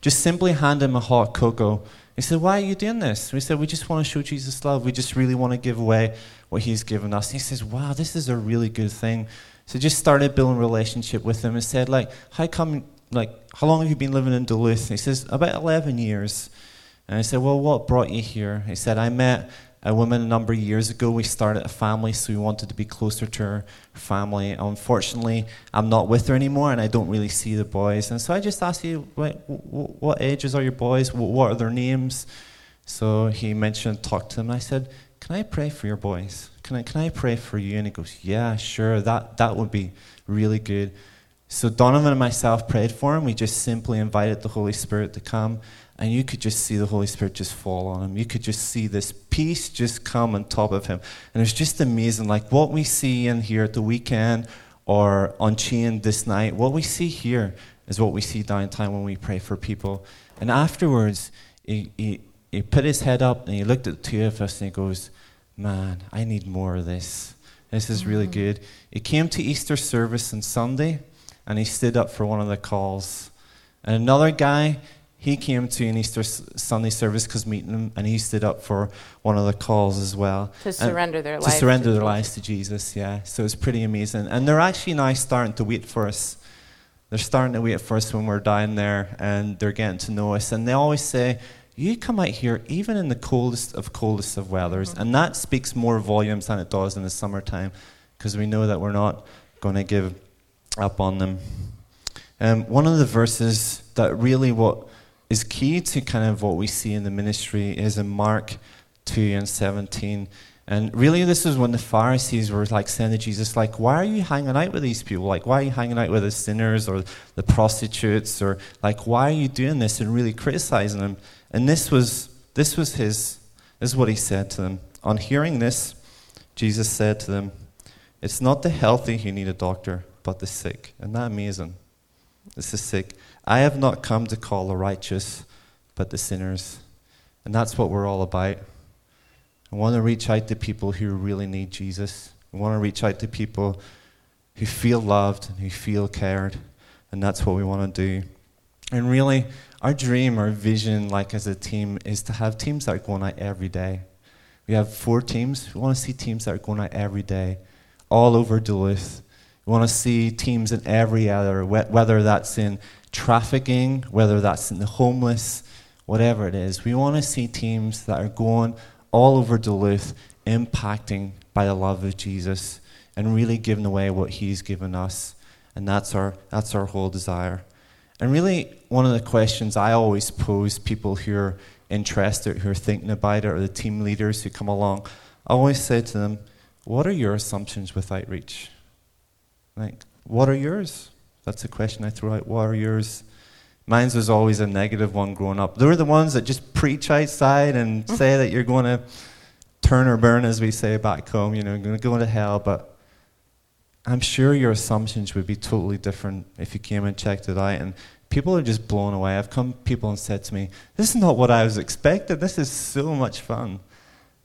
Just simply hand him a hot cocoa. He said, Why are you doing this? We said, We just want to show Jesus love. We just really want to give away what he's given us. And he says, Wow, this is a really good thing. So just started building relationship with him and said, like, how come like how long have you been living in Duluth? He says, About eleven years. And I said, Well, what brought you here? He said, I met a woman a number of years ago. We started a family, so we wanted to be closer to her family. Unfortunately, I'm not with her anymore, and I don't really see the boys. And so I just asked you, what, what ages are your boys? What are their names? So he mentioned, talked to them. I said, Can I pray for your boys? Can I, can I pray for you? And he goes, Yeah, sure. That, that would be really good. So Donovan and myself prayed for him. We just simply invited the Holy Spirit to come and you could just see the Holy Spirit just fall on him. You could just see this peace just come on top of him. And it's just amazing. Like what we see in here at the weekend or Unchained this night, what we see here is what we see downtown when we pray for people. And afterwards, he, he, he put his head up and he looked at the two of us and he goes, Man, I need more of this. This is really mm-hmm. good. He came to Easter service on Sunday and he stood up for one of the calls. And another guy, he came to an Easter Sunday service because meeting him, and he stood up for one of the calls as well. To surrender their lives. To surrender to their lives to Jesus, yeah. So it's pretty amazing. And they're actually now starting to wait for us. They're starting to wait for us when we're down there, and they're getting to know us. And they always say, you come out here even in the coldest of coldest of weathers. Mm-hmm. And that speaks more volumes than it does in the summertime because we know that we're not going to give up on them. Um, one of the verses that really what is key to kind of what we see in the ministry is in Mark 2 and 17. And really, this is when the Pharisees were like saying to Jesus, like, why are you hanging out with these people? Like, why are you hanging out with the sinners or the prostitutes? Or like, why are you doing this? And really criticizing them. And this was this was his this is what he said to them. On hearing this, Jesus said to them, It's not the healthy who need a doctor, but the sick. Isn't that amazing? It's the sick. I have not come to call the righteous, but the sinners. And that's what we're all about. I want to reach out to people who really need Jesus. I want to reach out to people who feel loved and who feel cared. And that's what we want to do. And really, our dream, our vision, like as a team, is to have teams that are going out every day. We have four teams. We want to see teams that are going out every day, all over Duluth. We want to see teams in every other, whether that's in trafficking, whether that's in the homeless, whatever it is. We want to see teams that are going all over Duluth, impacting by the love of Jesus and really giving away what He's given us. And that's our, that's our whole desire. And really, one of the questions I always pose people who are interested, who are thinking about it, or the team leaders who come along, I always say to them, What are your assumptions with outreach? Like, what are yours? That's a question I throw out. What are yours? Mine was always a negative one growing up. They were the ones that just preach outside and say that you're going to turn or burn, as we say back home, you know, you're going to go to hell. But I'm sure your assumptions would be totally different if you came and checked it out. And people are just blown away. I've come people and said to me, "This is not what I was expecting. This is so much fun."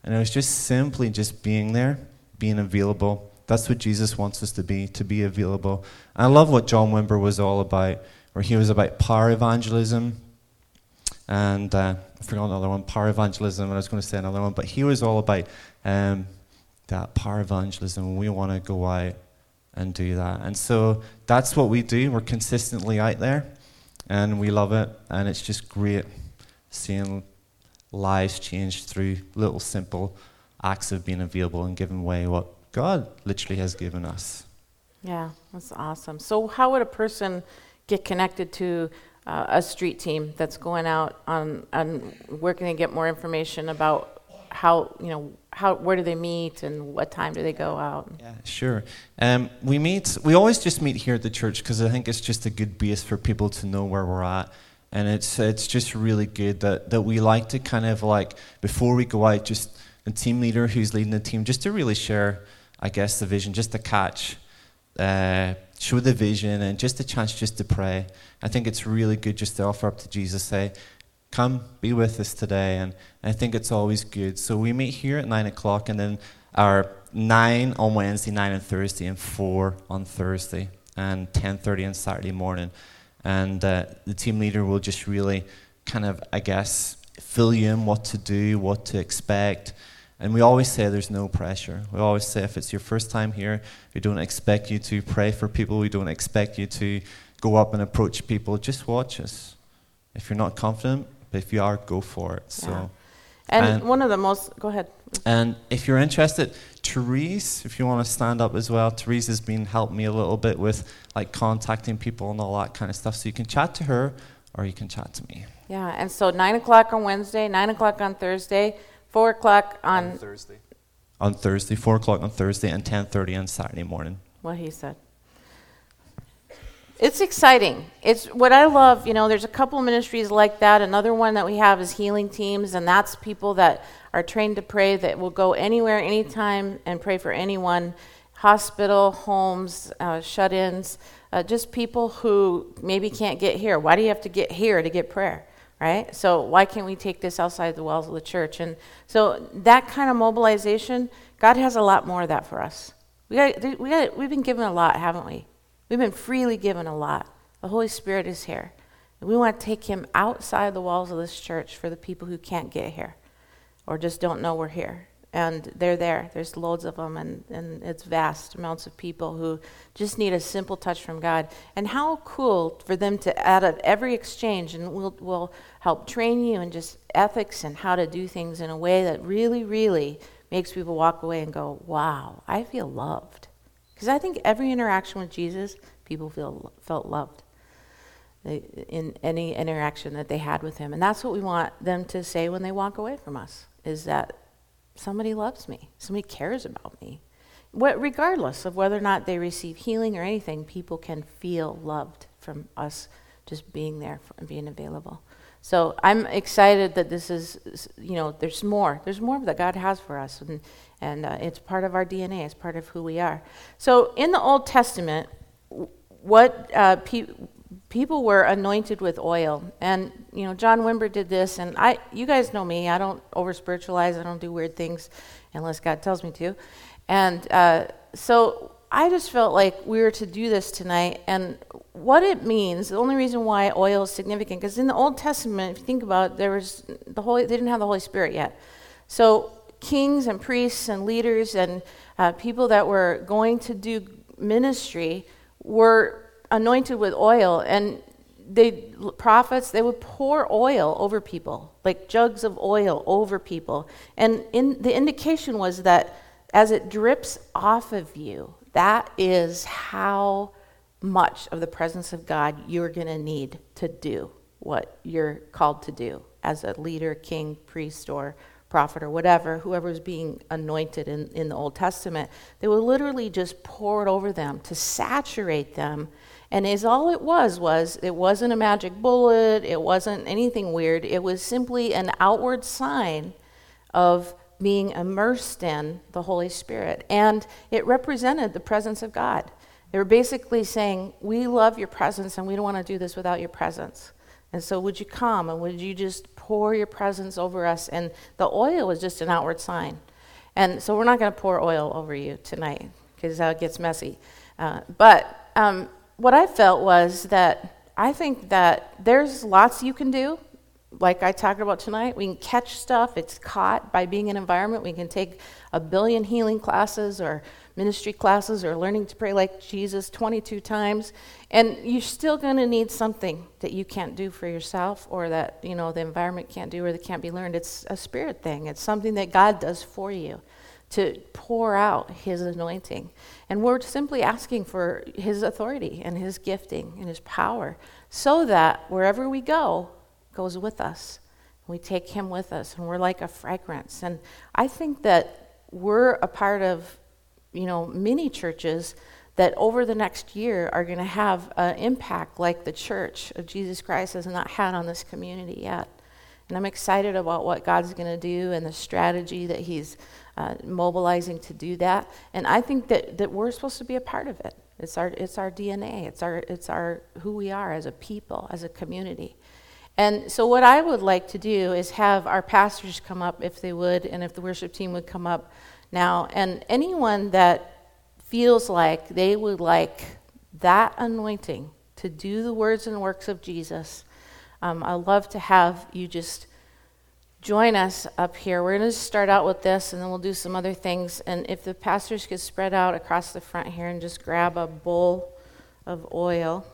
And it was just simply just being there, being available, that's what Jesus wants us to be, to be available. And I love what John Wimber was all about, where he was about power evangelism. And uh, I forgot another one, power evangelism, and I was going to say another one, but he was all about um, that power evangelism. We want to go out and do that. And so that's what we do. We're consistently out there, and we love it. And it's just great seeing lives changed through little simple acts of being available and giving away what God literally has given us. Yeah, that's awesome. So, how would a person get connected to uh, a street team that's going out on, on working to get more information about how, you know, how where do they meet and what time do they go out? Yeah, sure. Um, we meet. We always just meet here at the church because I think it's just a good base for people to know where we're at, and it's it's just really good that that we like to kind of like before we go out, just the team leader who's leading the team, just to really share, I guess, the vision, just to catch, uh, show the vision, and just a chance just to pray. I think it's really good just to offer up to Jesus, say, come be with us today. And I think it's always good. So we meet here at 9 o'clock, and then our 9 on Wednesday, 9 on Thursday, and 4 on Thursday, and 10.30 on Saturday morning. And uh, the team leader will just really kind of, I guess, fill you in what to do, what to expect. And we always say there's no pressure. We always say if it's your first time here, we don't expect you to pray for people. We don't expect you to go up and approach people. Just watch us. If you're not confident, but if you are, go for it. So, Yeah. And, And- one of the most go ahead. and if you're interested, Therese, if you want to stand up as well, Therese has been helping me a little bit with like contacting people and all that kind of stuff. So you can chat to her or you can chat to me. Yeah, and so nine o'clock on Wednesday, nine o'clock on Thursday, four o'clock on Thursday. On Thursday, four o'clock on Thursday, and ten thirty on Saturday morning. what he said. It's exciting. It's what I love. You know, there's a couple of ministries like that. Another one that we have is healing teams, and that's people that are trained to pray that will go anywhere, anytime, and pray for anyone hospital, homes, uh, shut ins, uh, just people who maybe can't get here. Why do you have to get here to get prayer? Right? So, why can't we take this outside the walls of the church? And so, that kind of mobilization, God has a lot more of that for us. We got, we got, we've been given a lot, haven't we? We've been freely given a lot. The Holy Spirit is here. And we want to take him outside the walls of this church for the people who can't get here or just don't know we're here. And they're there. There's loads of them, and, and it's vast amounts of people who just need a simple touch from God. And how cool for them to, out of every exchange, and we'll, we'll help train you in just ethics and how to do things in a way that really, really makes people walk away and go, wow, I feel loved. Because I think every interaction with Jesus, people feel felt loved in any interaction that they had with him, and that's what we want them to say when they walk away from us: is that somebody loves me, somebody cares about me. What, regardless of whether or not they receive healing or anything, people can feel loved from us just being there and being available. So I'm excited that this is, you know, there's more. There's more that God has for us, and and uh, it's part of our DNA. It's part of who we are. So in the Old Testament, what uh, people were anointed with oil, and you know, John Wimber did this, and I, you guys know me. I don't over spiritualize. I don't do weird things unless God tells me to, and uh, so I just felt like we were to do this tonight, and what it means. The only reason why oil is significant, because in the Old Testament, if you think about, it, there was the Holy. They didn't have the Holy Spirit yet, so kings and priests and leaders and uh, people that were going to do ministry were anointed with oil, and they prophets they would pour oil over people, like jugs of oil over people, and in the indication was that as it drips off of you, that is how much of the presence of God you're going to need to do what you're called to do as a leader, king, priest, or prophet, or whatever, whoever was being anointed in, in the Old Testament. They would literally just pour it over them to saturate them. And as all it was was it wasn't a magic bullet, it wasn't anything weird. It was simply an outward sign of being immersed in the Holy Spirit. And it represented the presence of God. They were basically saying, We love your presence and we don't want to do this without your presence. And so, would you come and would you just pour your presence over us? And the oil was just an outward sign. And so, we're not going to pour oil over you tonight because that gets messy. Uh, but um, what I felt was that I think that there's lots you can do like I talked about tonight, we can catch stuff. It's caught by being in environment. We can take a billion healing classes or ministry classes or learning to pray like Jesus 22 times. And you're still going to need something that you can't do for yourself or that, you know, the environment can't do or that can't be learned. It's a spirit thing. It's something that God does for you to pour out his anointing. And we're simply asking for his authority and his gifting and his power so that wherever we go, goes with us. We take him with us, and we're like a fragrance. And I think that we're a part of, you know, many churches that over the next year are going to have an impact like the church of Jesus Christ has not had on this community yet. And I'm excited about what God's going to do and the strategy that He's uh, mobilizing to do that. And I think that, that we're supposed to be a part of it. It's our, it's our DNA, it's, our, it's our, who we are as a people, as a community. And so, what I would like to do is have our pastors come up if they would, and if the worship team would come up now. And anyone that feels like they would like that anointing to do the words and works of Jesus, um, I'd love to have you just join us up here. We're going to start out with this, and then we'll do some other things. And if the pastors could spread out across the front here and just grab a bowl of oil.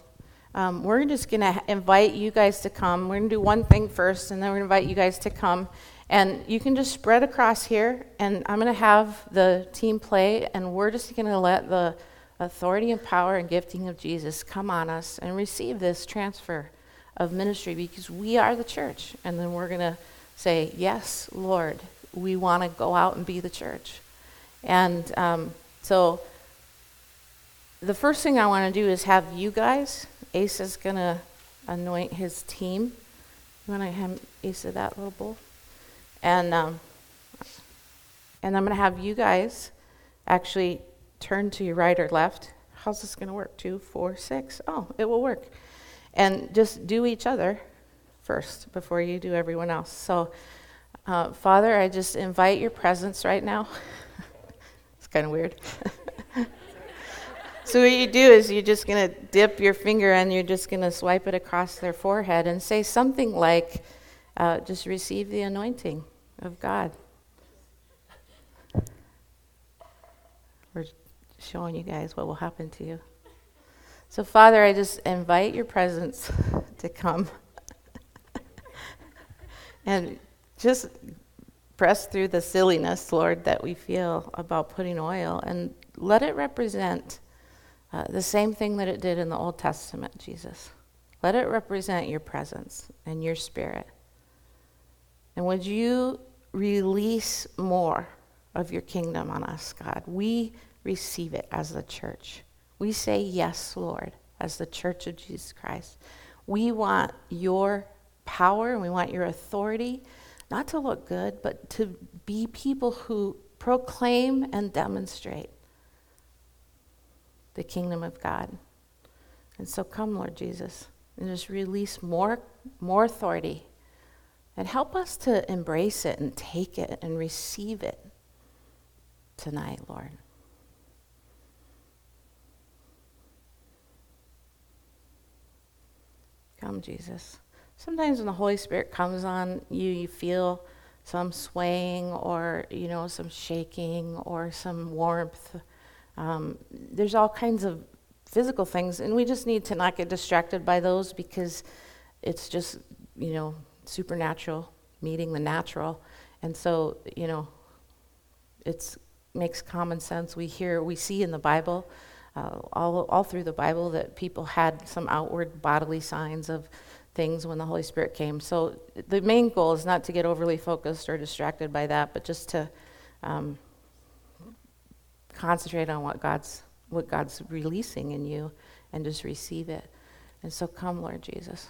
Um, we're just going to invite you guys to come. We're going to do one thing first, and then we're going to invite you guys to come. And you can just spread across here, and I'm going to have the team play, and we're just going to let the authority and power and gifting of Jesus come on us and receive this transfer of ministry because we are the church. And then we're going to say, Yes, Lord, we want to go out and be the church. And um, so the first thing I want to do is have you guys, Ace is going to anoint his team. You want to have Asa that little bowl? And, um, and I'm going to have you guys actually turn to your right or left. How's this going to work? Two, four, six. Oh, it will work. And just do each other first before you do everyone else. So, uh, Father, I just invite your presence right now. it's kind of weird. so, what you do is you're just going to dip your finger and you're just going to swipe it across their forehead and say something like, uh, just receive the anointing of God. We're showing you guys what will happen to you. So, Father, I just invite your presence to come and just press through the silliness, Lord, that we feel about putting oil and let it represent uh, the same thing that it did in the Old Testament, Jesus. Let it represent your presence and your spirit. And would you release more of your kingdom on us, God? We receive it as the church. We say yes, Lord, as the church of Jesus Christ. We want your power and we want your authority, not to look good, but to be people who proclaim and demonstrate the kingdom of God. And so come, Lord Jesus, and just release more, more authority. And help us to embrace it and take it and receive it tonight, Lord. Come, Jesus. Sometimes when the Holy Spirit comes on you, you feel some swaying or, you know, some shaking or some warmth. Um, there's all kinds of physical things, and we just need to not get distracted by those because it's just, you know, supernatural meeting the natural. And so, you know, it makes common sense. We hear, we see in the Bible, uh, all, all through the Bible, that people had some outward bodily signs of things when the Holy Spirit came. So the main goal is not to get overly focused or distracted by that, but just to um, concentrate on what God's what God's releasing in you and just receive it. And so come, Lord Jesus.